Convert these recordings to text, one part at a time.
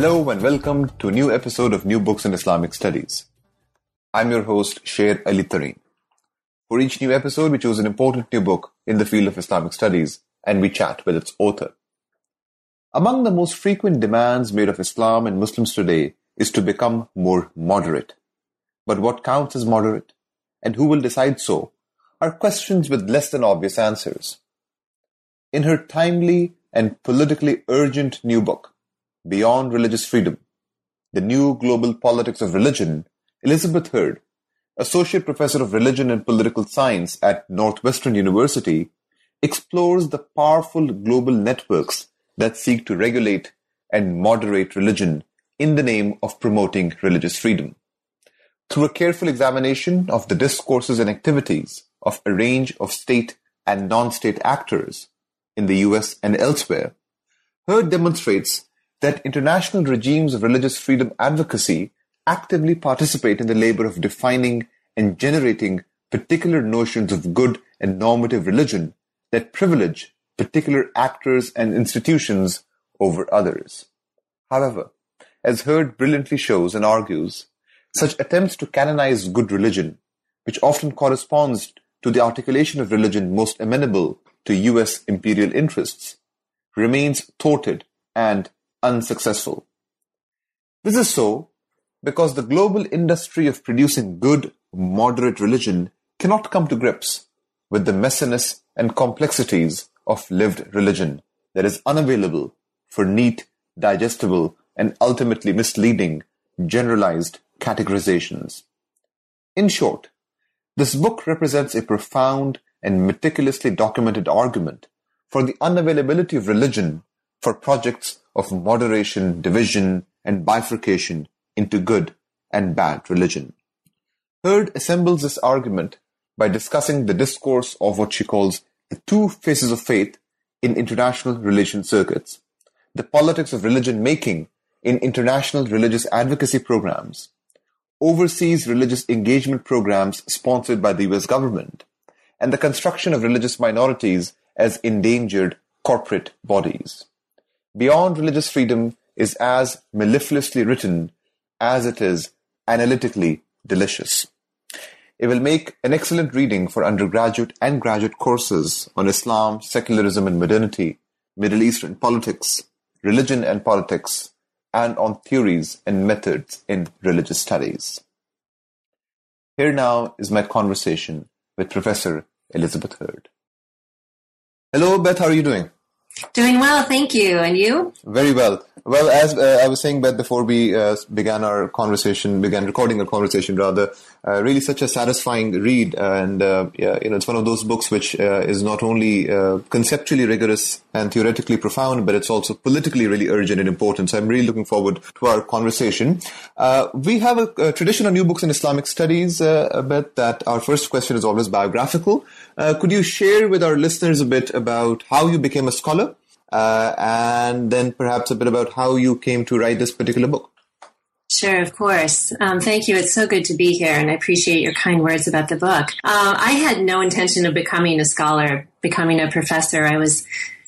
Hello and welcome to a new episode of New Books in Islamic Studies. I'm your host, Sher Ali Tareen. For each new episode, we choose an important new book in the field of Islamic studies and we chat with its author. Among the most frequent demands made of Islam and Muslims today is to become more moderate. But what counts as moderate and who will decide so are questions with less than obvious answers. In her timely and politically urgent new book, Beyond Religious Freedom, The New Global Politics of Religion, Elizabeth Hurd, Associate Professor of Religion and Political Science at Northwestern University, explores the powerful global networks that seek to regulate and moderate religion in the name of promoting religious freedom. Through a careful examination of the discourses and activities of a range of state and non-state actors in the US and elsewhere, Hurd demonstrates that international regimes of religious freedom advocacy actively participate in the labor of defining and generating particular notions of good and normative religion that privilege particular actors and institutions over others. However, as Hurd brilliantly shows and argues, such attempts to canonize good religion, which often corresponds to the articulation of religion most amenable to US imperial interests, remains thwarted and unsuccessful. This is so because the global industry of producing good, moderate religion cannot come to grips with the messiness and complexities of lived religion that is unavailable for neat, digestible, and ultimately misleading generalized categorizations. In short, this book represents a profound and meticulously documented argument for the unavailability of religion for projects of moderation, division, and bifurcation into good and bad religion. Hurd assembles this argument by discussing the discourse of what she calls the two faces of faith in international religion circuits, the politics of religion making in international religious advocacy programs, overseas religious engagement programs sponsored by the US government, and the construction of religious minorities as endangered corporate bodies. Beyond Religious Freedom is as mellifluously written as it is analytically delicious. It will make an excellent reading for undergraduate and graduate courses on Islam, secularism and modernity, Middle Eastern politics, religion and politics, and on theories and methods in religious studies. Here now is my conversation with Professor Elizabeth Hurd. Hello, Beth, how are you doing? Doing well, thank you. And you? Very well. Well, as uh, I was saying, Beth, before we uh, began our conversation, began recording our conversation, rather, uh, really such a satisfying read, and uh, yeah, you know, it's one of those books which uh, is not only uh, conceptually rigorous and theoretically profound, but it's also politically really urgent and important. So I'm really looking forward to our conversation. we have a, a, tradition on new books in Islamic studies, Beth, that our first question is always biographical. could you share with our listeners a bit about how you became a scholar? Uh, and then perhaps a bit about how you came to write this particular book. Sure, of course. Um, thank you. It's so good to be here, and I appreciate your kind words about the book. Uh, I had no intention of becoming a scholar, becoming a professor. I was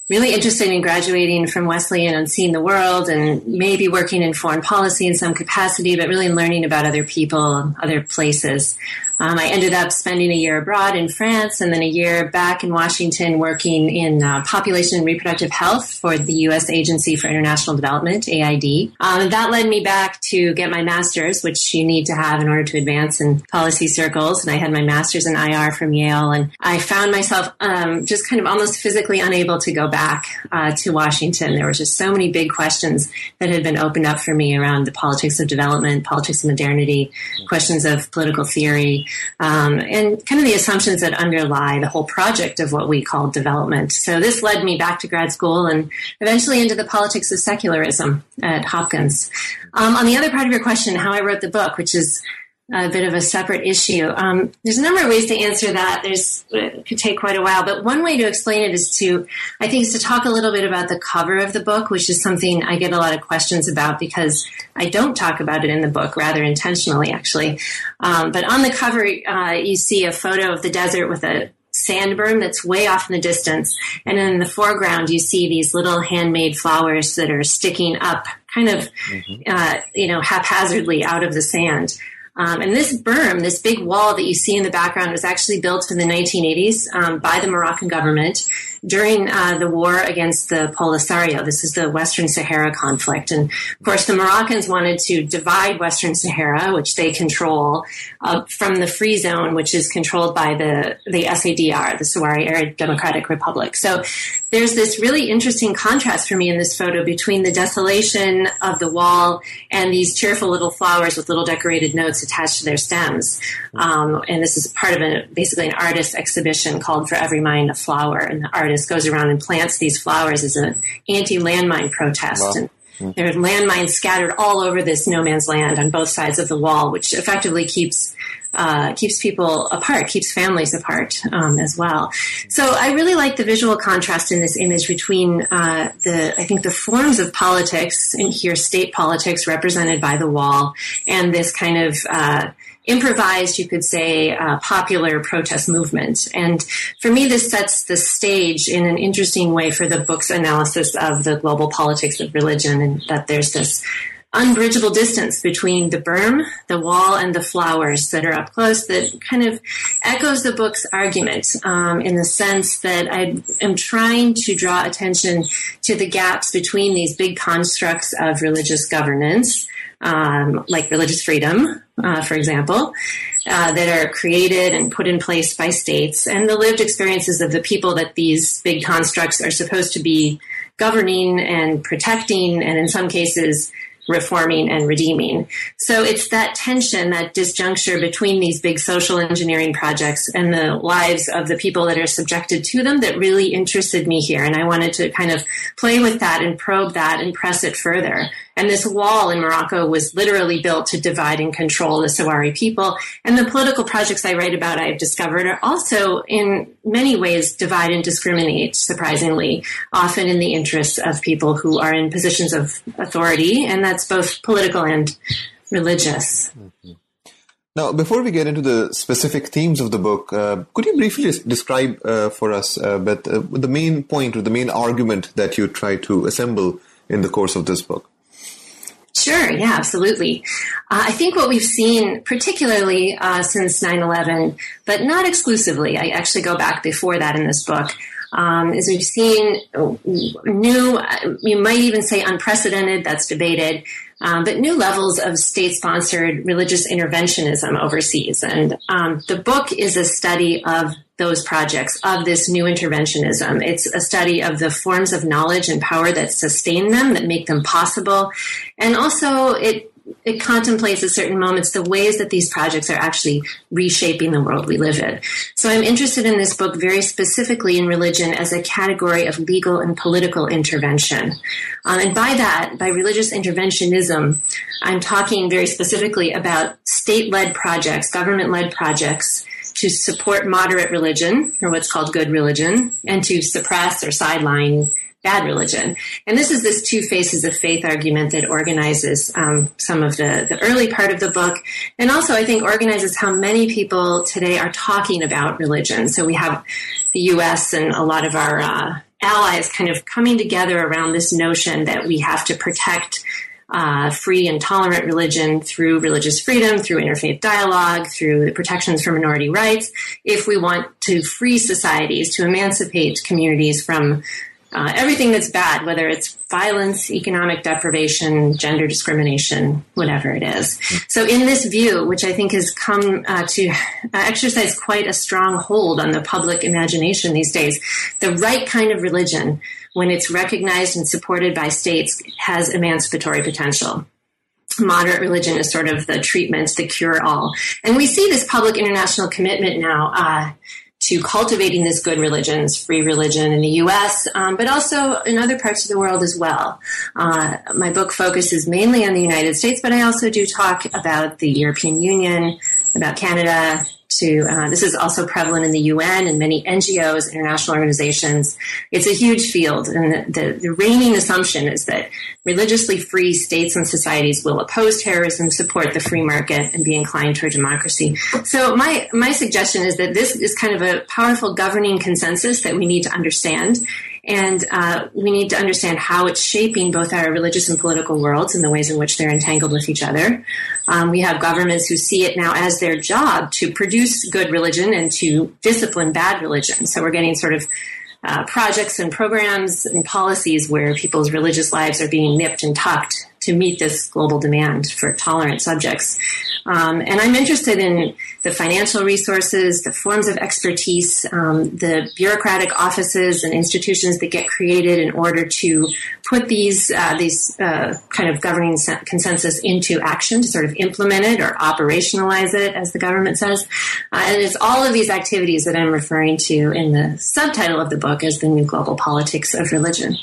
really interested in graduating from Wesleyan and seeing the world and maybe working in foreign policy in some capacity, but really learning about other people, and other places. Um, I ended up spending a year abroad in France and then a year back in Washington working in uh, population and reproductive health for the U.S. Agency for International Development, AID. Um, that led me back to get my master's, which you need to have in order to advance in policy circles. And I had my master's in IR from Yale, and I found myself um, just kind of almost physically unable to go back uh, to Washington. There were just so many big questions that had been opened up for me around the politics of development, politics of modernity, questions of political theory um, and kind of the assumptions that underlie the whole project of what we call development. So this led me back to grad school and eventually into the politics of secularism at Hopkins. Um, on the other part of your question, how I wrote the book, which is a bit of a separate issue. Um, there's a number of ways to answer that. There's it could take quite a while, but one way to explain it is to, I think, is to talk a little bit about the cover of the book, which is something I get a lot of questions about because I don't talk about it in the book, rather intentionally, actually. Um, but on the cover, uh, you see a photo of the desert with a sand berm that's way off in the distance, and in the foreground, you see these little handmade flowers that are sticking up, kind of, mm-hmm. uh, you know, haphazardly out of the sand. Um, and this berm, this big wall that you see in the background, was actually built in the 1980s um, by the Moroccan government during uh, the war against the Polisario. This is the Western Sahara conflict. And of course, the Moroccans wanted to divide Western Sahara, which they control, uh, from the free zone, which is controlled by the, the SADR, the Sahrawi Arab Democratic Republic. So there's this really interesting contrast for me in this photo between the desolation of the wall and these cheerful little flowers with little decorated notes attached to their stems. Um, and this is part of a, basically an artist exhibition called For Every Mine a Flower. And the artist artist goes around and plants these flowers as an anti-landmine protest. Wow. And hmm. there are landmines scattered all over this no man's land on both sides of the wall, which effectively keeps uh, keeps people apart, keeps families apart um, as well. So I really like the visual contrast in this image between uh, the, I think the forms of politics, and here state politics represented by the wall, and this kind of uh, improvised, you could say, uh, popular protest movement. And for me, this sets the stage in an interesting way for the book's analysis of the global politics of religion, and that there's this unbridgeable distance between the berm, the wall, and the flowers that are up close that kind of echoes the book's argument um, in the sense that I am trying to draw attention to the gaps between these big constructs of religious governance um, like religious freedom, uh, for example, uh, that are created and put in place by states, and the lived experiences of the people that these big constructs are supposed to be governing and protecting, and in some cases, reforming and redeeming. So it's that tension, that disjuncture between these big social engineering projects and the lives of the people that are subjected to them that really interested me here. And I wanted to kind of play with that and probe that and press it further. And this wall in Morocco was literally built to divide and control the Sahrawi people. And the political projects I write about, I've discovered, are also in many ways divide and discriminate, surprisingly, often in the interests of people who are in positions of authority. And that's both political and religious. Mm-hmm. Now, before we get into the specific themes of the book, uh, could you briefly describe uh, for us, uh, but uh, the main point or the main argument that you try to assemble in the course of this book? Sure, yeah, absolutely. Uh, I think what we've seen, particularly uh, since 9 11, but not exclusively, I actually go back before that in this book, um, is we've seen new, you might even say unprecedented, that's debated, um, but new levels of state sponsored religious interventionism overseas. And um, the book is a study of those projects, of this new interventionism. It's a study of the forms of knowledge and power that sustain them, that make them possible. And also, it it contemplates at certain moments the ways that these projects are actually reshaping the world we live in. So I'm interested in this book very specifically in religion as a category of legal and political intervention. Um, and by that, by religious interventionism, I'm talking very specifically about state-led projects, government-led projects to support moderate religion, or what's called good religion, and to suppress or sideline bad religion. And this is this two faces of faith argument that organizes um, some of the, the early part of the book, and also I think organizes how many people today are talking about religion. So we have the U.S. and a lot of our uh, allies kind of coming together around this notion that we have to protect uh, free and tolerant religion through religious freedom, through interfaith dialogue, through the protections for minority rights, if we want to free societies, to emancipate communities from uh, everything that's bad, whether it's violence, economic deprivation, gender discrimination, whatever it is. So, in this view, which I think has come uh, to exercise quite a strong hold on the public imagination these days, the right kind of religion, when it's recognized and supported by states, has emancipatory potential. moderate religion is sort of the treatment, the cure all. And we see this public international commitment now uh, to cultivating this good religion, this free religion in the U.S., um, but also in other parts of the world as well. Uh, my book focuses mainly on the United States, but I also do talk about the European Union, about Canada, to uh, this is also prevalent in the UN and many NGOs, international organizations. It's a huge field, and the, the, the, reigning assumption is that religiously free states and societies will oppose terrorism, support the free market, and be inclined toward democracy. So my my suggestion is that this is kind of a powerful governing consensus that we need to understand and uh, we need to understand how it's shaping both our religious and political worlds and the ways in which they're entangled with each other. Um, we have governments who see it now as their job to produce good religion and to discipline bad religion. So we're getting sort of uh, projects and programs and policies where people's religious lives are being nipped and tucked to meet this global demand for tolerant subjects. Um, and I'm interested in the financial resources, the forms of expertise, um, the bureaucratic offices and institutions that get created in order to put these uh, these uh, kind of governing consensus into action to sort of implement it or operationalize it, as the government says. Uh, and it's all of these activities that I'm referring to in the subtitle of the book as the new global politics of religion.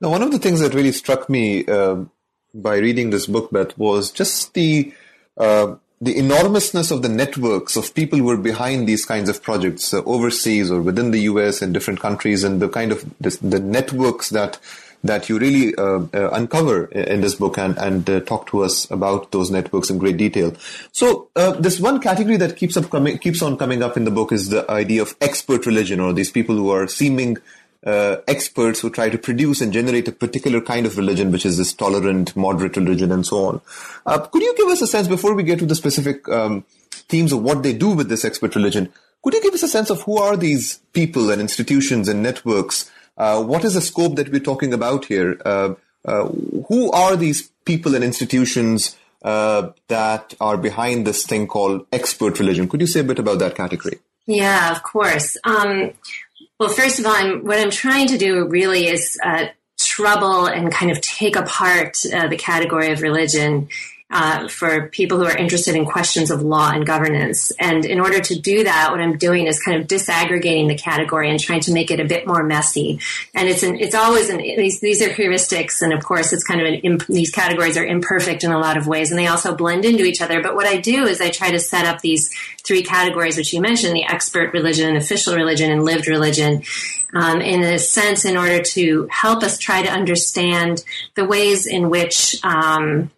Now, one of the things that really struck me uh, by reading this book, Beth, was just the uh, the enormousness of the networks of people who are behind these kinds of projects uh, overseas or within the US and different countries, and the kind of this, the networks that that you really uh, uh, uncover in this book and and uh, talk to us about those networks in great detail. So uh, this one category that keeps up coming keeps on coming up in the book is the idea of expert religion or these people who are seeming uh, experts who try to produce and generate a particular kind of religion, which is this tolerant, moderate religion, and so on. Uh, could you give us a sense before we get to the specific um, themes of what they do with this expert religion? Could you give us a sense of who are these people and institutions and networks? Uh, what is the scope that we're talking about here? Uh, uh, who are these people and institutions uh, that are behind this thing called expert religion? Could you say a bit about that category? Yeah, of course. Um, well, first of all, I'm, what I'm trying to do really is uh, trouble and kind of take apart uh, the category of religion uh, for people who are interested in questions of law and governance. And in order to do that, what I'm doing is kind of disaggregating the category and trying to make it a bit more messy. And it's an, it's always an, these these are heuristics, and of course, it's kind of an these categories are imperfect in a lot of ways, and they also blend into each other. But what I do is I try to set up these three categories, which you mentioned: the expert religion, official religion, and lived religion. Um, in a sense, in order to help us try to understand the ways in which um,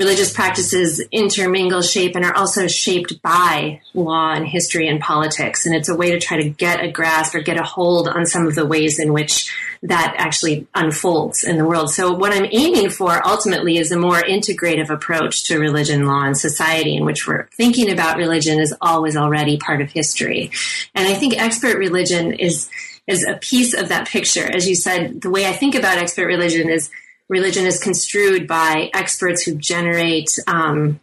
religious practices intermingle, shape, and are also shaped by law and history and politics. And it's a way to try to get a grasp or get a hold on some of the ways in which that actually unfolds in the world. So what I'm aiming for ultimately is a more integrative approach to religion, law, and society in which we're thinking about religion as always already part of history. And I think expert religion is is a piece of that picture. As you said, the way I think about expert religion is religion is construed by experts who generate um,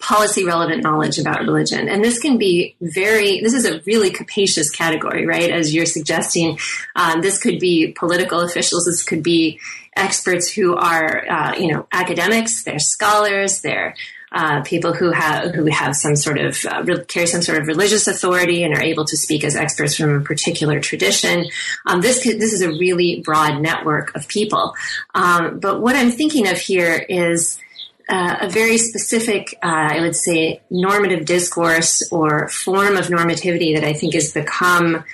policy relevant knowledge about religion. And this can be very, this is a really capacious category, right? As you're suggesting, um, this could be political officials, this could be experts who are, uh, you know, academics, they're scholars, they're uh, people who have who have some sort of uh, carry some sort of religious authority and are able to speak as experts from a particular tradition. Um, this this is a really broad network of people. Um, but what I'm thinking of here is uh, a very specific, uh, I would say, normative discourse or form of normativity that I think has become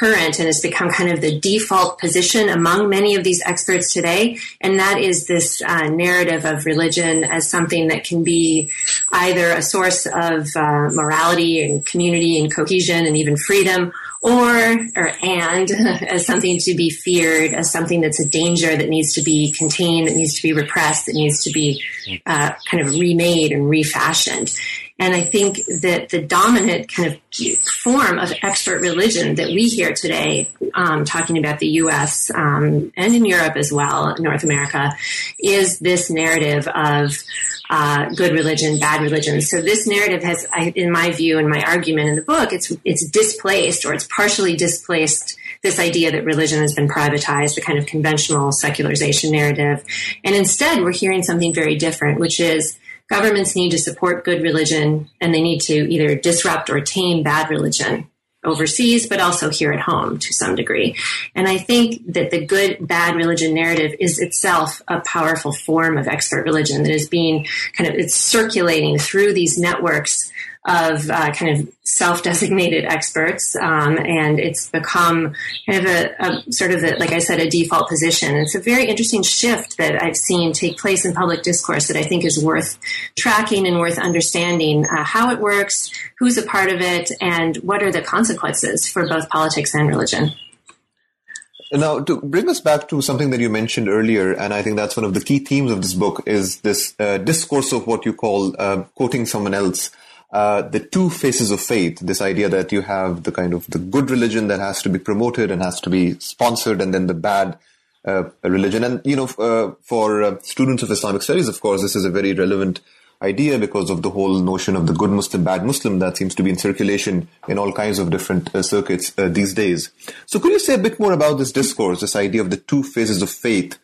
current and has become kind of the default position among many of these experts today. And that is this uh, narrative of religion as something that can be either a source of uh, morality and community and cohesion and even freedom, or or and as something to be feared, as something that's a danger that needs to be contained, that needs to be repressed, that needs to be uh, kind of remade and refashioned. And I think that the dominant kind of form of expert religion that we hear today, um, talking about the U.S. Um, and in Europe as well, North America, is this narrative of uh, good religion, bad religion. So this narrative has, in my view, and my argument in the book, it's it's displaced or it's partially displaced this idea that religion has been privatized, the kind of conventional secularization narrative. And instead, we're hearing something very different, which is governments need to support good religion and they need to either disrupt or tame bad religion overseas, but also here at home to some degree. And I think that the good bad religion narrative is itself a powerful form of expert religion that is being kind of it's circulating through these networks of uh, kind of self-designated experts, um, and it's become kind of a, a sort of a, like I said, a default position. It's a very interesting shift that I've seen take place in public discourse that I think is worth tracking and worth understanding uh, how it works, who's a part of it, and what are the consequences for both politics and religion. Now, to bring us back to something that you mentioned earlier, and I think that's one of the key themes of this book, is this uh, discourse of what you call uh, quoting someone else uh, the two faces of faith, this idea that you have the kind of the good religion that has to be promoted and has to be sponsored, and then the bad uh, religion. And, you know, uh, for uh, students of Islamic studies, of course, this is a very relevant idea because of the whole notion of the good Muslim, bad Muslim that seems to be in circulation in all kinds of different uh, circuits these days. So could you say a bit more about this discourse, this idea of the two faces of faith,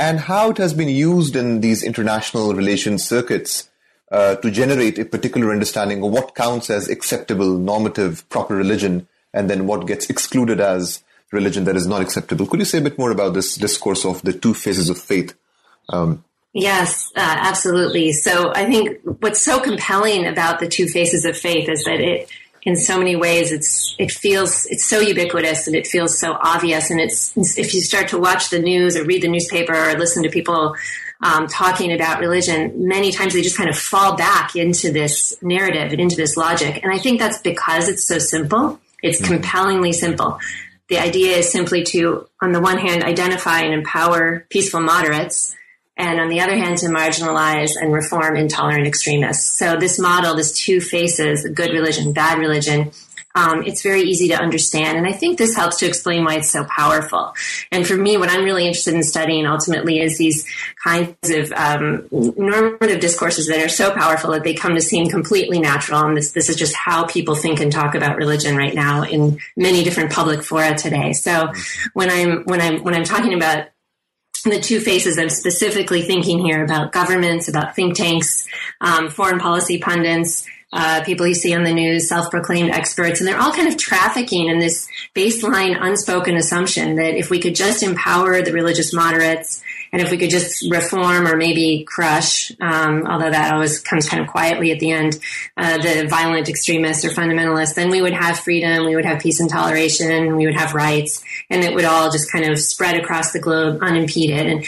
and how it has been used in these international relations circuits uh, to generate a particular understanding of what counts as acceptable, normative, proper religion, and then what gets excluded as religion that is not acceptable. Could you say a bit more about this discourse of the two faces of faith? Um, yes, uh, absolutely. So I think what's so compelling about the two faces of faith is that it, in so many ways, it's it feels it's so ubiquitous and it feels so obvious. And it's if you start to watch the news or read the newspaper or listen to people um, talking about religion, many times they just kind of fall back into this narrative and into this logic. And I think that's because it's so simple. It's mm-hmm. compellingly simple. The idea is simply to, on the one hand, identify and empower peaceful moderates, and on the other hand, to marginalize and reform intolerant extremists. So this model, this two faces, good religion, bad religion, um, it's very easy to understand. And I think this helps to explain why it's so powerful. And for me, what I'm really interested in studying ultimately is these kinds of um, normative discourses that are so powerful that they come to seem completely natural. And this, this is just how people think and talk about religion right now in many different public fora today. So when I'm, when I'm, when I'm talking about the two faces, I'm specifically thinking here about governments, about think tanks, um, foreign policy pundits, uh, people you see on the news, self-proclaimed experts, and they're all kind of trafficking in this baseline unspoken assumption that if we could just empower the religious moderates and if we could just reform or maybe crush, um, although that always comes kind of quietly at the end, uh, the violent extremists or fundamentalists, then we would have freedom, we would have peace and toleration, we would have rights, and it would all just kind of spread across the globe unimpeded. And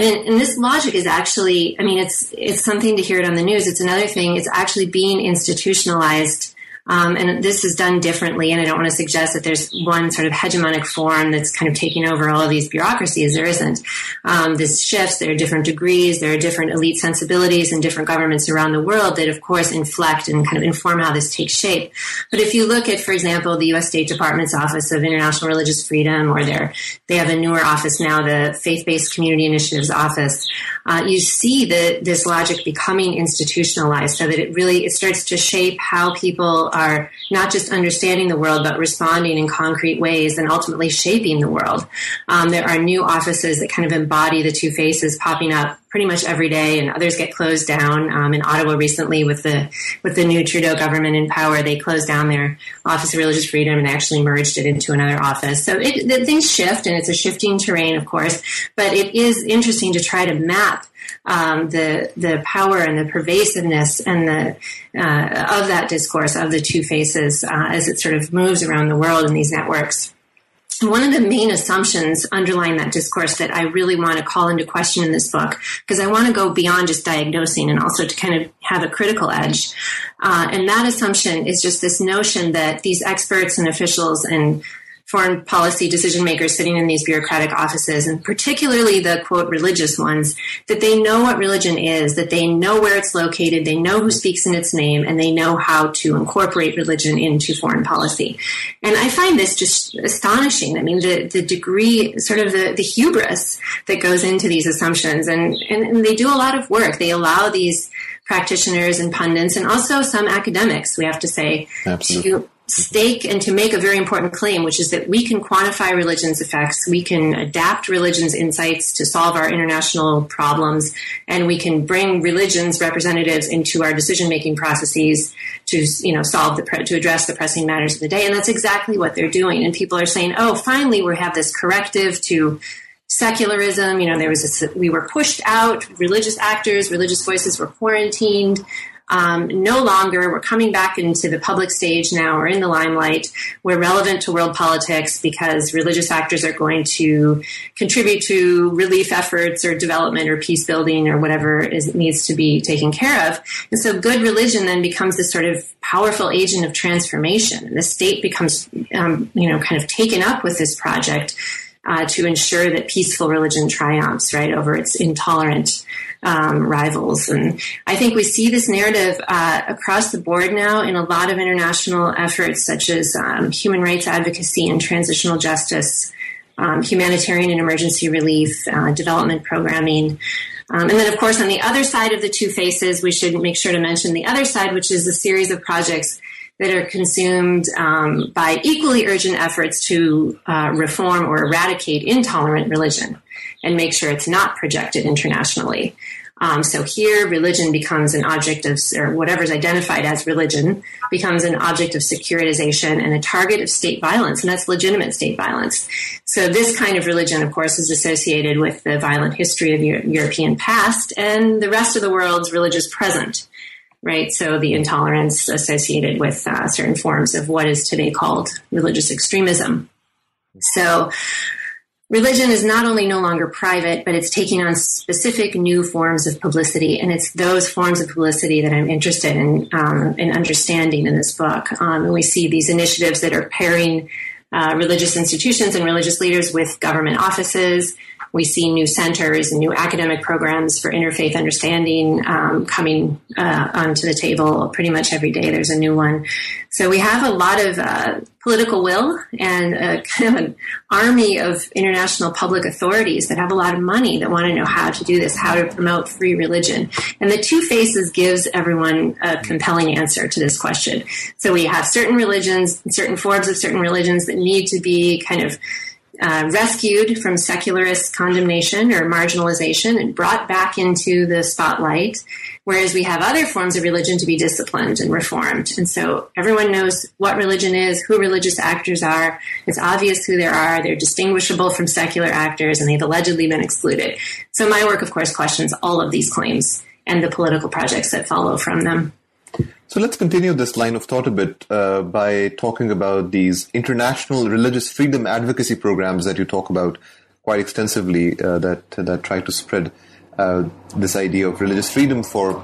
and, and this logic is actually, I mean, it's it's something to hear it on the news. It's another thing. It's actually being institutionalized um, and this is done differently. And I don't want to suggest that there's one sort of hegemonic form that's kind of taking over all of these bureaucracies. There isn't. Um, this shifts. There are different degrees. There are different elite sensibilities in different governments around the world that, of course, inflect and kind of inform how this takes shape. But if you look at, for example, the U.S. State Department's Office of International Religious Freedom, or their, they have a newer office now, the Faith-Based Community Initiatives Office, uh, you see that this logic becoming institutionalized so that it really it starts to shape how people are not just understanding the world, but responding in concrete ways and ultimately shaping the world. Um, there are new offices that kind of embody the two faces popping up pretty much every day, and others get closed down. Um, in Ottawa recently, with the with the new Trudeau government in power, they closed down their Office of Religious Freedom and actually merged it into another office. So it, things shift, and it's a shifting terrain, of course. But it is interesting to try to map um, the the power and the pervasiveness and the uh, of that discourse of the two faces uh, as it sort of moves around the world in these networks. One of the main assumptions underlying that discourse that I really want to call into question in this book, because I want to go beyond just diagnosing and also to kind of have a critical edge. Uh, and that assumption is just this notion that these experts and officials and foreign policy decision makers sitting in these bureaucratic offices, and particularly the quote religious ones, that they know what religion is, that they know where it's located, they know who speaks in its name, and they know how to incorporate religion into foreign policy. And I find this just astonishing. I mean, the, the degree, sort of the, the hubris that goes into these assumptions, and, and, and they do a lot of work. They allow these practitioners and pundits, and also some academics, we have to say, Absolutely. to stake and to make a very important claim, which is that we can quantify religion's effects, we can adapt religion's insights to solve our international problems, and we can bring religion's representatives into our decision making processes to you know solve the to address the pressing matters of the day. And that's exactly what they're doing. And people are saying, "Oh, finally, we have this corrective to." secularism you know there was this we were pushed out religious actors religious voices were quarantined um, no longer. We're coming back into the public stage now. We're in the limelight. We're relevant to world politics because religious actors are going to contribute to relief efforts or development or peace building or whatever is, needs to be taken care of. And so good religion then becomes this sort of powerful agent of transformation. And the state becomes, um, you know, kind of taken up with this project uh, to ensure that peaceful religion triumphs, right, over its intolerant um, rivals. And I think we see this narrative uh, across the board now in a lot of international efforts, such as um, human rights advocacy and transitional justice, um, humanitarian and emergency relief, uh, development programming. Um, and then, of course, on the other side of the two faces, we should make sure to mention the other side, which is a series of projects that are consumed um, by equally urgent efforts to uh, reform or eradicate intolerant religion and make sure it's not projected internationally. Um, so here, religion becomes an object of, or whatever's identified as religion, becomes an object of securitization and a target of state violence, and that's legitimate state violence. So this kind of religion, of course, is associated with the violent history of Euro- European past and the rest of the world's religious present. Right, so the intolerance associated with uh, certain forms of what is today called religious extremism. So, religion is not only no longer private, but it's taking on specific new forms of publicity, and it's those forms of publicity that I'm interested in um, in understanding in this book. Um, and we see these initiatives that are pairing uh, religious institutions and religious leaders with government offices, we see new centers and new academic programs for interfaith understanding um, coming uh, onto the table pretty much every day. There's a new one. So we have a lot of uh, political will and a kind of an army of international public authorities that have a lot of money that want to know how to do this, how to promote free religion. And the two faces gives everyone a compelling answer to this question. So we have certain religions, certain forms of certain religions that need to be kind of uh, rescued from secularist condemnation or marginalization and brought back into the spotlight, whereas we have other forms of religion to be disciplined and reformed. And so everyone knows what religion is, who religious actors are. It's obvious who there are. They're distinguishable from secular actors, and they've allegedly been excluded. So my work, of course, questions all of these claims and the political projects that follow from them. So let's continue this line of thought a bit uh, by talking about these international religious freedom advocacy programs that you talk about quite extensively uh, that that try to spread uh, this idea of religious freedom for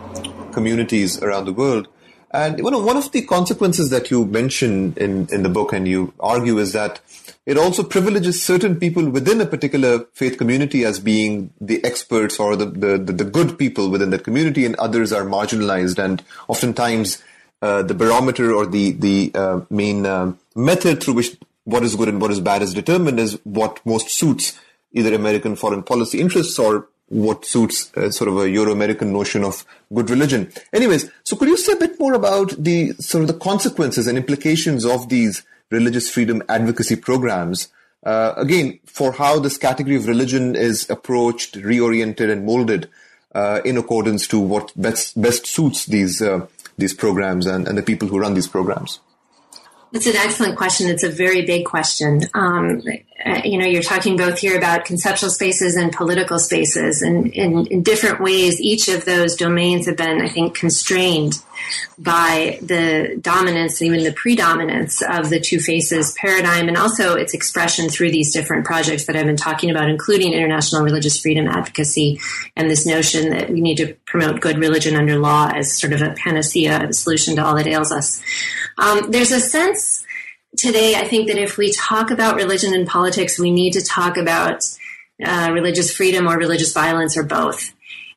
communities around the world. And one of, one of the consequences that you mention in, in the book and you argue is that it also privileges certain people within a particular faith community as being the experts or the, the, the, the good people within that community, and others are marginalized. And oftentimes, uh, the barometer or the, the uh, main uh, method through which what is good and what is bad is determined is what most suits either American foreign policy interests or what suits uh, sort of a Euro-American notion of good religion. Anyways, so could you say a bit more about the sort of the consequences and implications of these religious freedom advocacy programs. Uh, again, for how this category of religion is approached, reoriented, and molded uh, in accordance to what best best suits these uh, these programs and, and the people who run these programs. It's an excellent question. It's a very big question. Um, uh, you know, you're talking both here about conceptual spaces and political spaces, and in, different ways, each of those domains have been, I think, constrained by the dominance, even the predominance of the two faces paradigm, and also its expression through these different projects that I've been talking about, including international religious freedom advocacy and this notion that we need to promote good religion under law as sort of a panacea, a solution to all that ails us. Um, there's a sense today, I think that if we talk about religion and politics, we need to talk about uh, religious freedom or religious violence or both.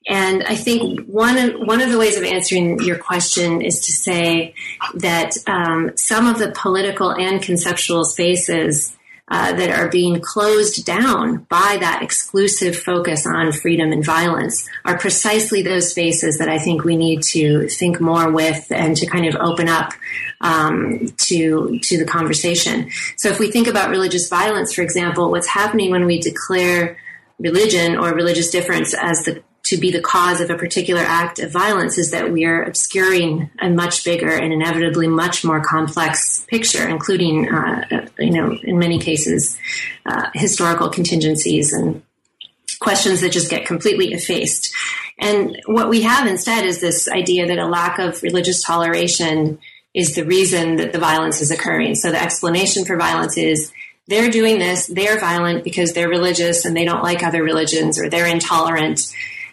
And I think one of, one of the ways of answering your question is to say that um, some of the political and conceptual spaces uh, that are being closed down by that exclusive focus on freedom and violence are precisely those spaces that I think we need to think more with and to kind of open up um, to to the conversation. So if we think about religious violence, for example, what's happening when we declare religion or religious difference as the to be the cause of a particular act of violence is that we are obscuring a much bigger and inevitably much more complex picture, including, uh, you know, in many cases, uh, historical contingencies and questions that just get completely effaced. And what we have instead is this idea that a lack of religious toleration is the reason that the violence is occurring. So the explanation for violence is they're doing this, they're violent because they're religious and they don't like other religions or they're intolerant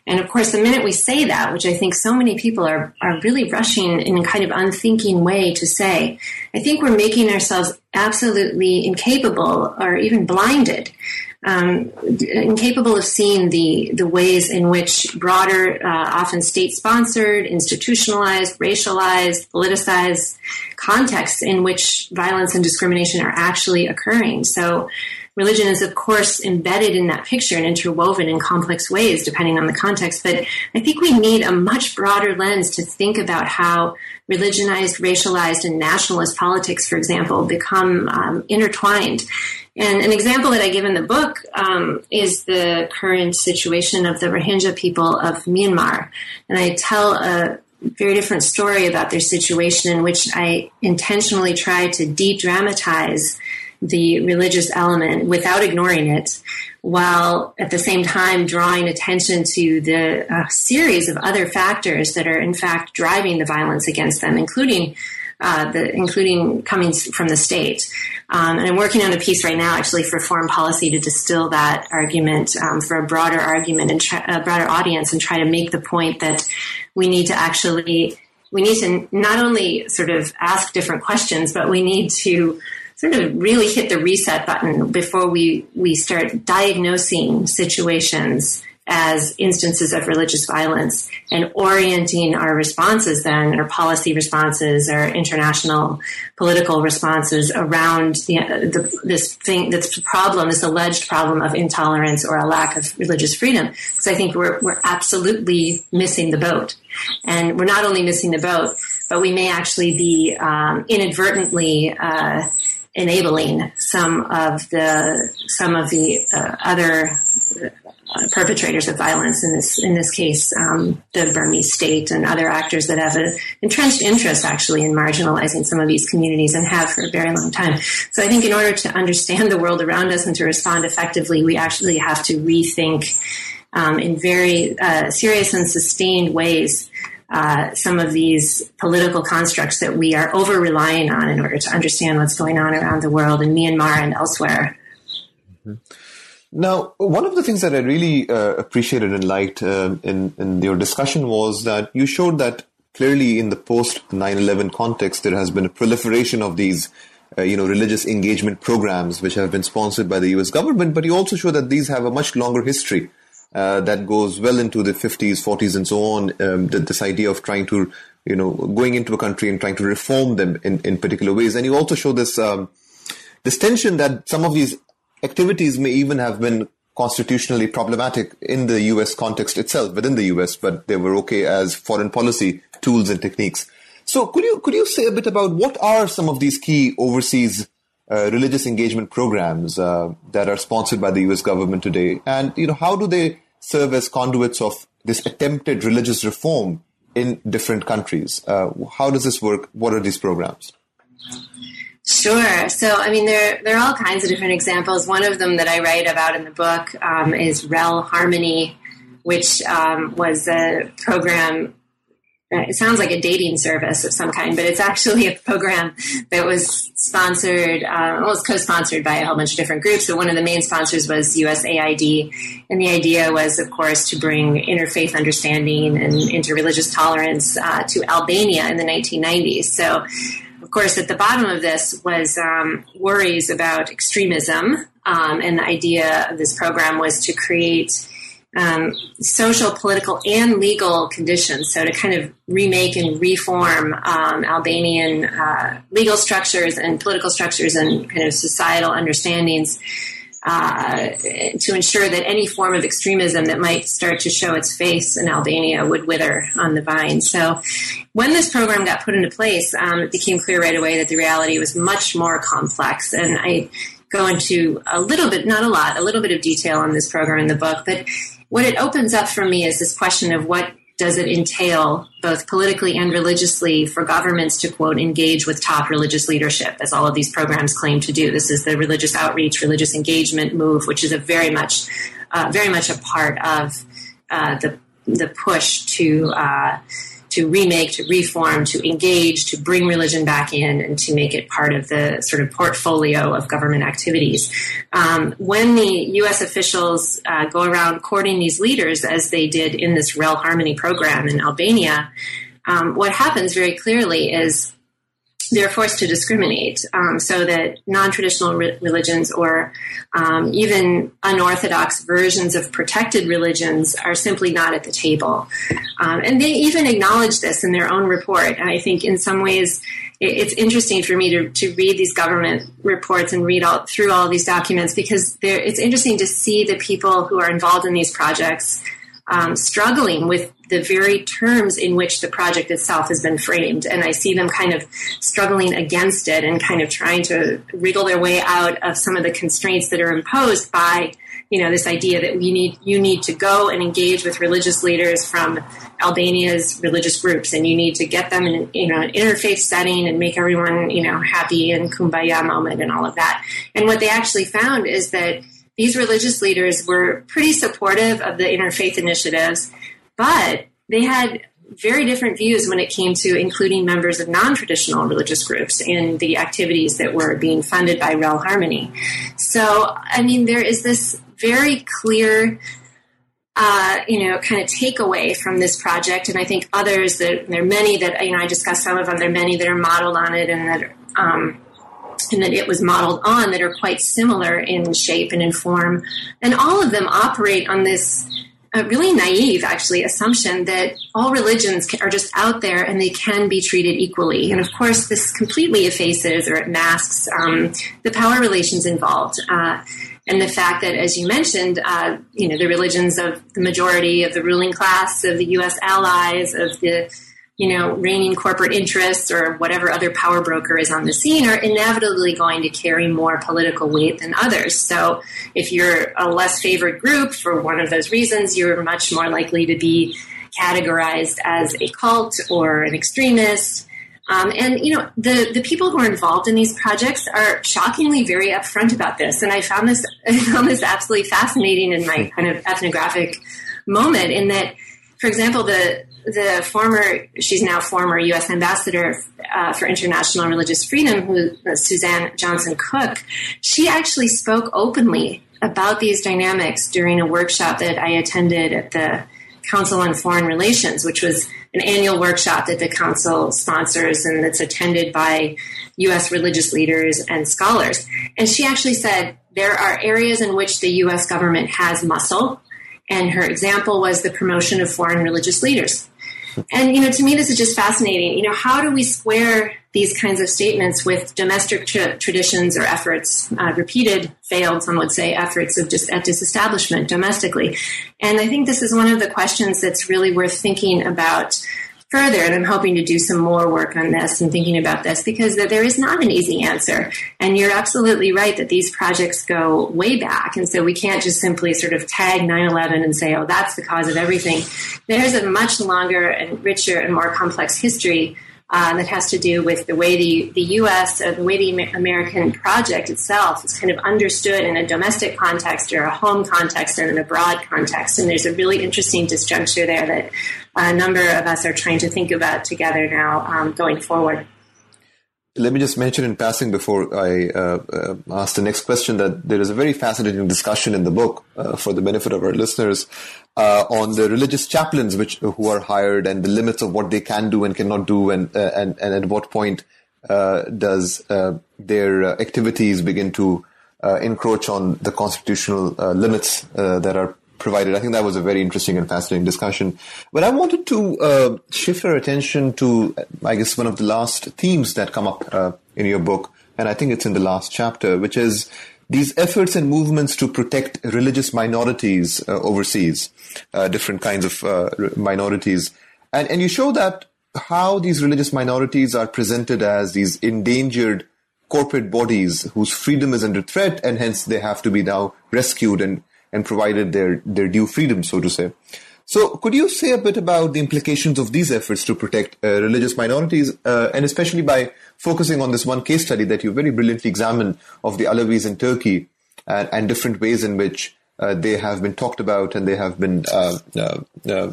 and of course, the minute we say that, which I think so many people are, are really rushing in a kind of unthinking way to say, I think we're making ourselves absolutely incapable or even blinded, um, incapable of seeing the, the ways in which broader, uh, often state sponsored, institutionalized, racialized, politicized contexts in which violence and discrimination are actually occurring. So, religion is, of course, embedded in that picture and interwoven in complex ways, depending on the context. But I think we need a much broader lens to think about how religionized, racialized, and nationalist politics, for example, become um, intertwined. And an example that I give in the book um, is the current situation of the Rohingya people of Myanmar. And I tell a very different story about their situation in which I intentionally try to de dramatize the religious element without ignoring it, while at the same time drawing attention to the uh, series of other factors that are in fact driving the violence against them, including uh, the, including coming from the state. Um, and I'm working on a piece right now, actually, for foreign policy to distill that argument um, for a broader argument and try, a broader audience, and try to make the point that we need to actually we need to not only sort of ask different questions, but we need to sort of really hit the reset button before we, we start diagnosing situations as instances of religious violence and orienting our responses then, our policy responses, our international political responses around the, the, this thing, this problem, this alleged problem of intolerance or a lack of religious freedom. Because I think we're, we're absolutely missing the boat. And we're not only missing the boat, but we may actually be um, inadvertently uh, enabling some of the some of the uh, other perpetrators of violence in this in this case um, the Burmese state and other actors that have an entrenched interest actually in marginalizing some of these communities and have for a very long time. So I think in order to understand the world around us and to respond effectively, we actually have to rethink um, in very uh, serious and sustained ways uh, some of these political constructs that we are over relying on in order to understand what's going on around the world in Myanmar and elsewhere. Mm-hmm. Now, one of the things that I really uh, appreciated and liked um, in, in your discussion was that you showed that clearly in the post 9/11 context, there has been a proliferation of these, uh, you know, religious engagement programs which have been sponsored by the U.S. government. But you also show that these have a much longer history uh, that goes well into the 50s, 40s, and so on. Um, this idea of trying to, you know, going into a country and trying to reform them in, in particular ways. And you also show this um, this tension that some of these activities may even have been constitutionally problematic in the U.S. context itself, within the U.S., but they were okay as foreign policy tools and techniques. So, could you could you say a bit about what are some of these key overseas uh, religious engagement programs uh, that are sponsored by the U.S. government today, and you know how do they serve as conduits of this attempted religious reform in different countries? Uh, how does this work? What are these programs? Sure. So, I mean, there there are all kinds of different examples. One of them that I write about in the book um, is Rel Harmony, which um, was a program it sounds like a dating service of some kind, but it's actually a program that was sponsored, uh, well, it's co-sponsored by a whole bunch of different groups. But one of the main sponsors was USAID, and the idea was, of course, to bring interfaith understanding and interreligious tolerance uh, to Albania in the 1990s. So, of course, at the bottom of this was um, worries about extremism, um, and the idea of this program was to create um, social, political, and legal conditions. So to kind of remake and reform um, Albanian uh, legal structures and political structures and kind of societal understandings. Uh, to ensure that any form of extremism that might start to show its face in Albania would wither on the vine. So, when this program got put into place, um, it became clear right away that the reality was much more complex. And I go into a little bit, not a lot, a little bit of detail on this program in the book, but what it opens up for me is this question of what does it entail, both politically and religiously, for governments to quote engage with top religious leadership, as all of these programs claim to do? This is the religious outreach, religious engagement move, which is a very much, uh, very much a part of uh, the the push to uh, to remake, to reform, to engage, to bring religion back in, and to make it part of the sort of portfolio of government activities. Um, when the U.S. officials uh, go around courting these leaders, as they did in this Rel Harmony program in Albania, um, what happens very clearly is they're forced to discriminate um, so that non-traditional re- religions or um, even unorthodox versions of protected religions are simply not at the table. Um, and they even acknowledge this in their own report. And i think in some ways it's interesting for me to, to read these government reports and read all through all these documents because it's interesting to see the people who are involved in these projects um, struggling with the very terms in which the project itself has been framed. And I see them kind of struggling against it and kind of trying to wriggle their way out of some of the constraints that are imposed by, you know, this idea that we need, you need to go and engage with religious leaders from Albania's religious groups and you need to get them in, you know, an interfaith setting and make everyone, you know, happy and kumbaya moment and all of that. And what they actually found is that these religious leaders were pretty supportive of the interfaith initiatives, but they had very different views when it came to including members of non-traditional religious groups in the activities that were being funded by Rel Harmony. So, I mean, there is this very clear, uh, you know, kind of takeaway from this project, and I think others that there are many that you know I discussed some of them. There are many that are modeled on it, and that um, and that it was modeled on that are quite similar in shape and in form. And all of them operate on this uh, really naive, actually, assumption that all religions are just out there and they can be treated equally. And of course, this completely effaces or it masks um, the power relations involved. Uh, and the fact that, as you mentioned, uh, you know, the religions of the majority of the ruling class, of the U.S. allies, of the you know, reigning corporate interests or whatever other power broker is on the scene are inevitably going to carry more political weight than others. So if you're a less favored group for one of those reasons, you're much more likely to be categorized as a cult or an extremist. Um, and you know the the people who are involved in these projects are shockingly very upfront about this, and I found this I found this absolutely fascinating in my kind of ethnographic moment. In that, for example, the the former, she's now former U.S. ambassador uh, for international religious freedom, who Suzan Johnson Cook, she actually spoke openly about these dynamics during a workshop that I attended at the Council on Foreign Relations, which was an annual workshop that the council sponsors and that's attended by U.S. religious leaders and scholars. And she actually said there are areas in which the U.S. government has muscle, and her example was the promotion of foreign religious leaders. And, you know, to me, this is just fascinating. You know, how do we square these kinds of statements with domestic tra- traditions or efforts, uh, repeated, failed, some would say, efforts of just at disestablishment domestically? And I think this is one of the questions that's really worth thinking about further, and I'm hoping to do some more work on this and thinking about this because there is not an easy answer. And you're absolutely right that these projects go way back. And so we can't just simply sort of tag 9 11 and say, oh, that's the cause of everything. There's a much longer and richer and more complex history. Uh, that has to do with the way the, the U.S., uh, the way the American project itself is kind of understood in a domestic context or a home context and in a broad context. And there's a really interesting disjuncture there that a number of us are trying to think about together now um, going forward. Let me just mention in passing before I uh, uh, ask the next question that there is a very fascinating discussion in the book uh, for the benefit of our listeners uh, on the religious chaplains which who are hired and the limits of what they can do and cannot do and uh, and, and at what point uh, does their activities begin to encroach on the constitutional limits that are provided. I think that was a very interesting and fascinating discussion. But I wanted to uh, shift our attention to, I guess, one of the last themes that come up uh, in your book, and I think it's in the last chapter, which is these efforts and movements to protect religious minorities uh, overseas, uh, different kinds of uh, minorities, and and you show that how these religious minorities are presented as these endangered corporate bodies whose freedom is under threat, and hence they have to be now rescued and and provided their their due freedom, so to say. So, could you say a bit about the implications of these efforts to protect uh, religious minorities, uh, and especially by focusing on this one case study that you very brilliantly examined of the Alevis in Turkey and, and different ways in which uh, they have been talked about and they have been uh, uh, uh,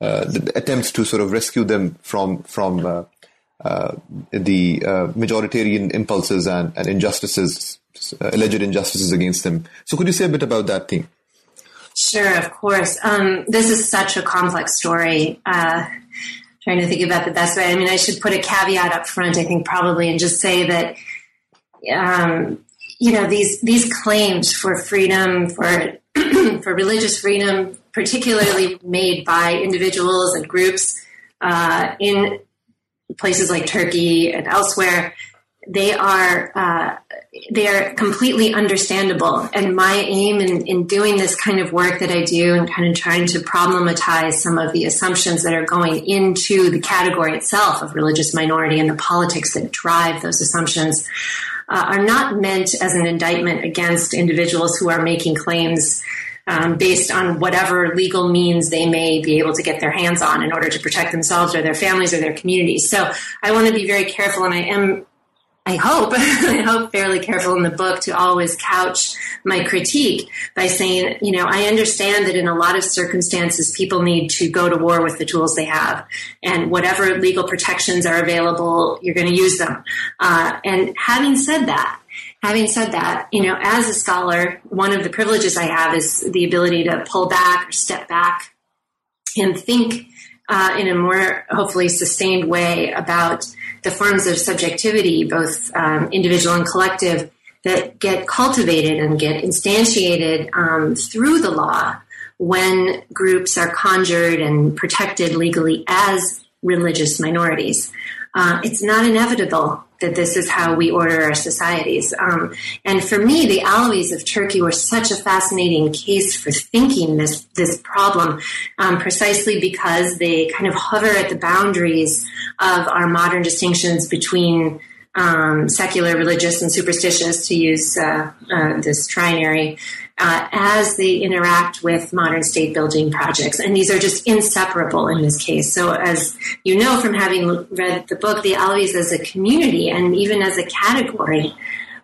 the attempts to sort of rescue them from from the majoritarian impulses and, and injustices, alleged injustices against them. So, could you say a bit about that theme? Sure, of course. Um, this is such a complex story. Uh, trying to think about the best way. I mean, I should put a caveat up front, I think, probably, and just say that, um, you know, these these claims for freedom, for for religious freedom, particularly made by individuals and groups uh, in places like Turkey and elsewhere, they are uh, they are completely understandable. And my aim in, in doing this kind of work that I do and kind of trying to problematize some of the assumptions that are going into the category itself of religious minority and the politics that drive those assumptions uh, are not meant as an indictment against individuals who are making claims um, based on whatever legal means they may be able to get their hands on in order to protect themselves or their families or their communities. So I want to be very careful, and I am I hope, I hope fairly careful in the book to always couch my critique by saying, you know, I understand that in a lot of circumstances, people need to go to war with the tools they have. And whatever legal protections are available, you're going to use them. Uh, and having said that, having said that, you know, as a scholar, one of the privileges I have is the ability to pull back or step back and think uh, in a more hopefully sustained way about the forms of subjectivity, both um, individual and collective, that get cultivated and get instantiated um, through the law when groups are conjured and protected legally as religious minorities. Uh, it's not inevitable that this is how we order our societies. Um, and for me, the Alevis of Turkey were such a fascinating case for thinking this this problem, um, precisely because they kind of hover at the boundaries of our modern distinctions between um, secular, religious, and superstitious, to use uh, uh, this trinary, uh, as they interact with modern state building projects. And these are just inseparable in this case. So, as you know from having read the book, the Alevis as a community and even as a category.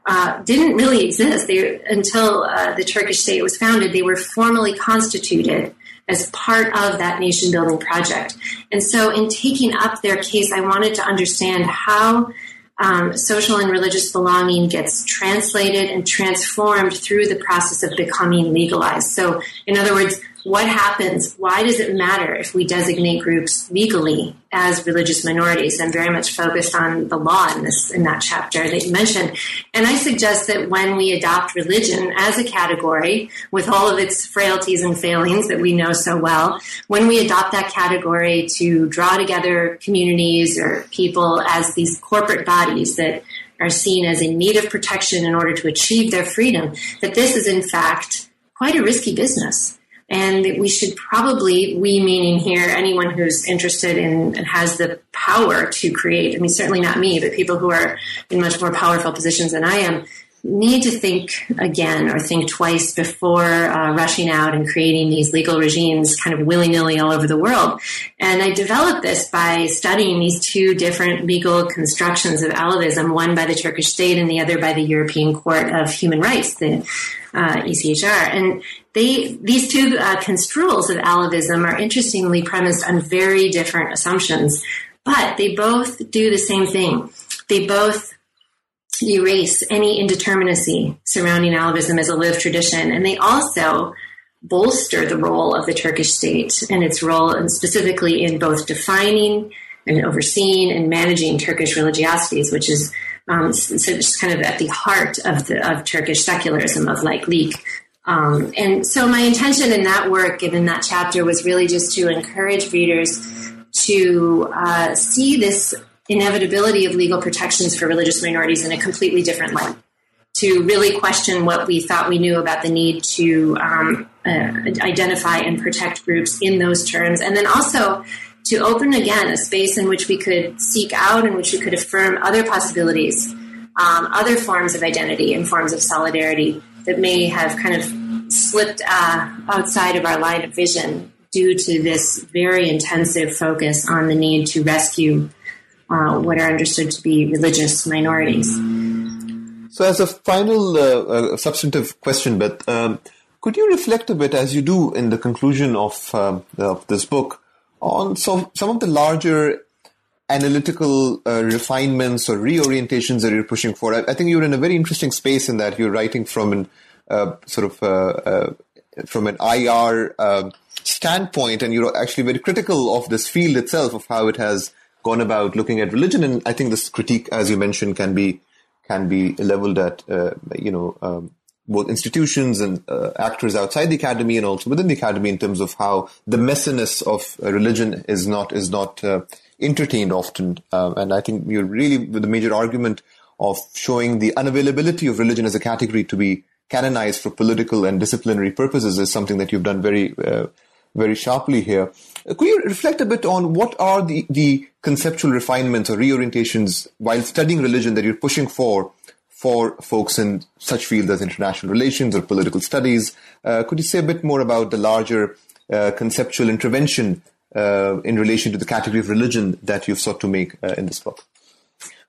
Uh, didn't really exist they, until uh, the Turkish state was founded. They were formally constituted as part of that nation building project. And so, in taking up their case, I wanted to understand how um, social and religious belonging gets translated and transformed through the process of becoming legalized. So, in other words, what happens? Why does it matter if we designate groups legally as religious minorities? I'm very much focused on the law in this in that chapter that you mentioned, and I suggest that when we adopt religion as a category with all of its frailties and failings that we know so well, when we adopt that category to draw together communities or people as these corporate bodies that are seen as in need of protection in order to achieve their freedom, that this is in fact quite a risky business and we should probably, we meaning here, anyone who's interested in and has the power to create, I mean, certainly not me, but people who are in much more powerful positions than I am, need to think again or think twice before uh, rushing out and creating these legal regimes kind of willy nilly all over the world. And I developed this by studying these two different legal constructions of Alevism, one by the Turkish state and the other by the European Court of Human Rights, the uh, ECHR. And they, these two uh, construals of Alevism are interestingly premised on very different assumptions, but they both do the same thing. They both erase any indeterminacy surrounding Alevism as a lived tradition. And they also bolster the role of the Turkish state and its role, and specifically in both defining and overseeing and managing Turkish religiosities, which is um, so just kind of at the heart of the of Turkish secularism of laiklik Um, and so my intention in that work in that chapter was really just to encourage readers to uh, see this inevitability of legal protections for religious minorities in a completely different light. To really question what we thought we knew about the need to um, uh, identify and protect groups in those terms, and then also to open again a space in which we could seek out and which we could affirm other possibilities, um, other forms of identity and forms of solidarity that may have kind of slipped uh, outside of our line of vision due to this very intensive focus on the need to rescue uh, what are understood to be religious minorities. So, as a final uh, uh, substantive question, but um, could you reflect a bit, as you do in the conclusion of, um, of this book, on some, some of the larger analytical uh, refinements or reorientations that you're pushing for? I, I, think you're in a very interesting space in that you're writing from an uh, sort of uh, from an IR standpoint, and you're actually very critical of this field itself of how it has gone about looking at religion. And I think this critique, as you mentioned, can be can be leveled at uh, you know um, both institutions and uh, actors outside the academy and also within the academy in terms of how the messiness of religion is not is not uh, entertained often. Um, and I think you're really with the major argument of showing the unavailability of religion as a category to be canonized for political and disciplinary purposes is something that you've done very uh, very sharply here. Could you reflect a bit on what are the, the conceptual refinements or reorientations while studying religion that you're pushing for for folks in such fields as international relations or political studies? Uh, could you say a bit more about the larger uh, conceptual intervention uh, in relation to the category of religion that you've sought to make uh, in this book?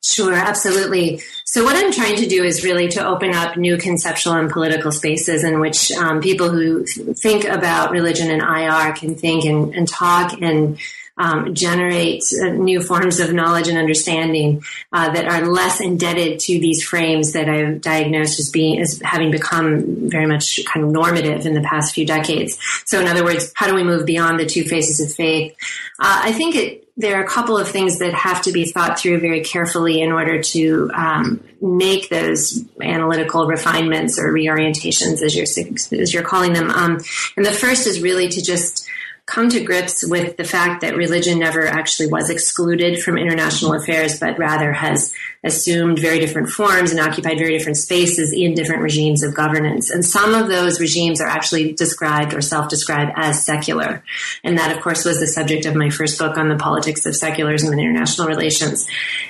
Sure, absolutely. So, what I'm trying to do is really to open up new conceptual and political spaces in which um, people who think about religion and IR can think and, and talk and um, generate uh, new forms of knowledge and understanding uh, that are less indebted to these frames that I've diagnosed as being as having become very much kind of normative in the past few decades. So, in other words, how do we move beyond the two faces of faith? Uh, I think it there are a couple of things that have to be thought through very carefully in order to um, make those analytical refinements or reorientations, as you're as you're calling them. Um, and the first is really to just come to grips with the fact that religion never actually was excluded from international affairs, but rather has assumed very different forms and occupied very different spaces in different regimes of governance. And some of those regimes are actually described or self described as secular. And that, of course, was the subject of my first book on the politics of secularism and international relations.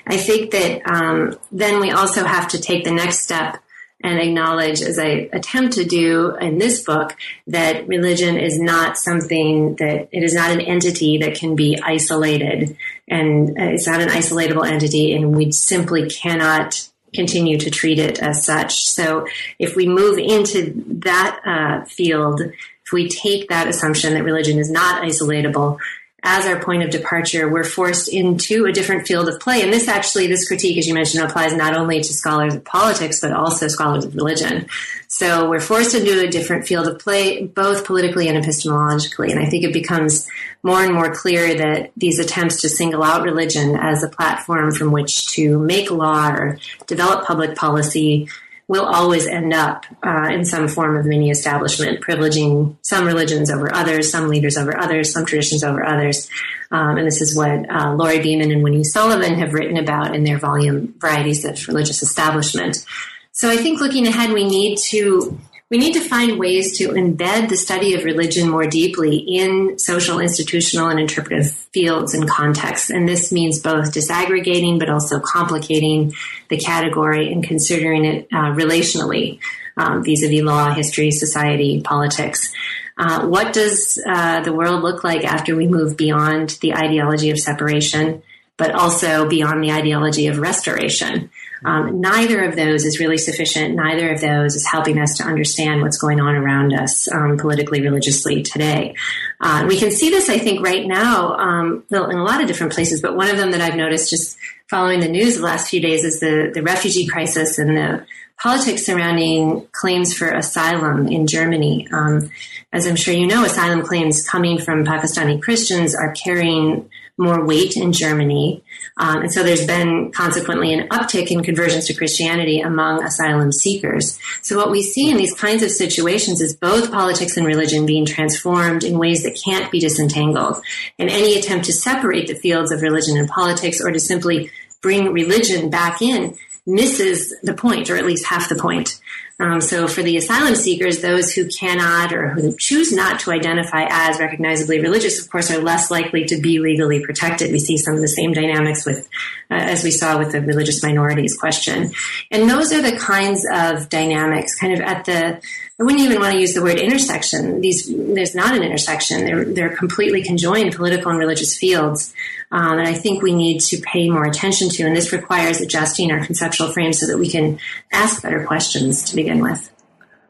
I think that um, then we also have to take the next step and acknowledge, as I attempt to do in this book, that religion is not something that it is not an entity that can be isolated, and it's not an isolatable entity, and we simply cannot continue to treat it as such. So, if we move into that uh, field, if we take that assumption that religion is not isolatable, as our point of departure, we're forced into a different field of play. And this actually, this critique, as you mentioned, applies not only to scholars of politics, but also scholars of religion. So we're forced into a different field of play, both politically and epistemologically. And I think it becomes more and more clear that these attempts to single out religion as a platform from which to make law or develop public policy will always end up uh, in some form of mini establishment, privileging some religions over others, some leaders over others, some traditions over others. Um, and this is what uh, Lori Beaman and Winnie Sullivan have written about in their volume Varieties of Religious Establishment. So I think looking ahead, we need to we need to find ways to embed the study of religion more deeply in social, institutional, and interpretive fields and contexts. And this means both disaggregating but also complicating the category and considering it uh, relationally um, vis-a-vis law, history, society, politics. Uh, what does uh, the world look like after we move beyond the ideology of separation, but also beyond the ideology of restoration? Um, neither of those is really sufficient. Neither of those is helping us to understand what's going on around us um, politically, religiously today. Uh, we can see this, I think, right now um, in a lot of different places. But one of them that I've noticed just following the news the last few days is the the refugee crisis and the politics surrounding claims for asylum in Germany. Um, as I'm sure you know, asylum claims coming from Pakistani Christians are carrying more weight in Germany. Um, and so there's been consequently an uptick in conversions to Christianity among asylum seekers. So what we see in these kinds of situations is both politics and religion being transformed in ways that can't be disentangled. And any attempt to separate the fields of religion and politics or to simply bring religion back in misses the point, or at least half the point. Um, so for the asylum seekers, those who cannot or who choose not to identify as recognizably religious, of course, are less likely to be legally protected. We see some of the same dynamics with, uh, as we saw with the religious minorities question. And those are the kinds of dynamics kind of at the I wouldn't even want to use the word intersection. These, there's not an intersection. They're, they're completely conjoined political and religious fields. Um, and I think we need to pay more attention to, and this requires adjusting our conceptual frame so that we can ask better questions to begin with.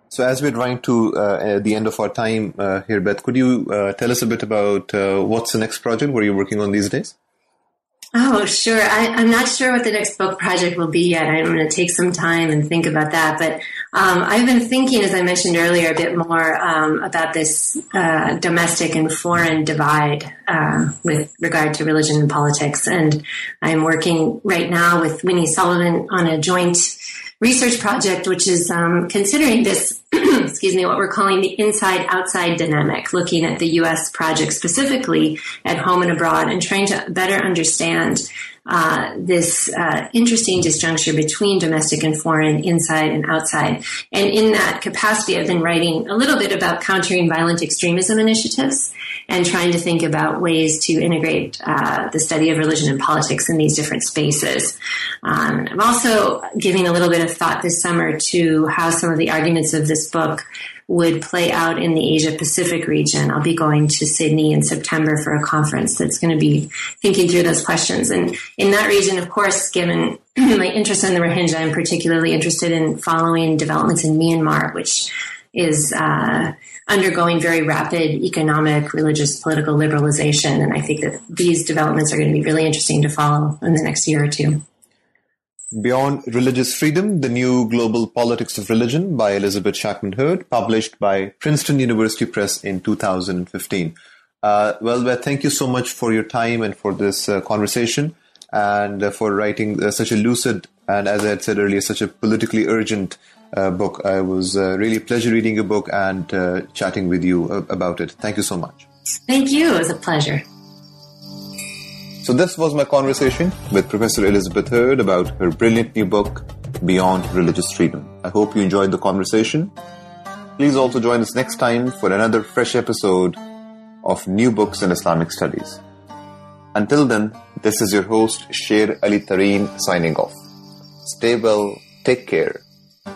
So, as we're drawing to uh, the end of our time uh, here, Beth, could you uh, tell us a bit about uh, what's the next project? What are you working on these days? Oh, sure. I, am not sure what the next book project will be yet. I'm going to take some time and think about that. But um, I've been thinking, as I mentioned earlier, a bit more um, about this uh, domestic and foreign divide uh, with regard to religion and politics. And I'm working right now with Winnie Sullivan on a joint research project, which is um, considering this, excuse me, what we're calling the inside outside dynamic, looking at the U.S. project specifically at home and abroad and trying to better understand uh, this uh, interesting disjuncture between domestic and foreign, inside and outside. And in that capacity, I've been writing a little bit about countering violent extremism initiatives and trying to think about ways to integrate uh, the study of religion and politics in these different spaces. Um, I'm also giving a little bit of thought this summer to how some of the arguments of this book would play out in the Asia Pacific region. I'll be going to Sydney in September for a conference that's going to be thinking through those questions. And in that region, of course, given my interest in the Rohingya, I'm particularly interested in following developments in Myanmar, which is uh, undergoing very rapid economic, religious, political liberalization. And I think that these developments are going to be really interesting to follow in the next year or two. Beyond Religious Freedom, The New Global Politics of Religion by Elizabeth Shakman Hurd, published by Princeton University Press in 2015. Uh, well, Beth, thank you so much for your time and for this uh, conversation and uh, for writing uh, such a lucid and, as I had said earlier, such a politically urgent uh, book. I was uh, really a pleasure reading your book and chatting with you about it. Thank you so much. Thank you. It was a pleasure. So, this was my conversation with Professor Elizabeth Hurd about her brilliant new book, Beyond Religious Freedom. I hope you enjoyed the conversation. Please also join us next time for another fresh episode of New Books in Islamic Studies. Until then, this is your host, Sher Ali Tareen, signing off. Stay well, take care,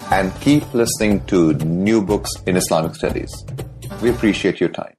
and keep listening to New Books in Islamic Studies. We appreciate your time.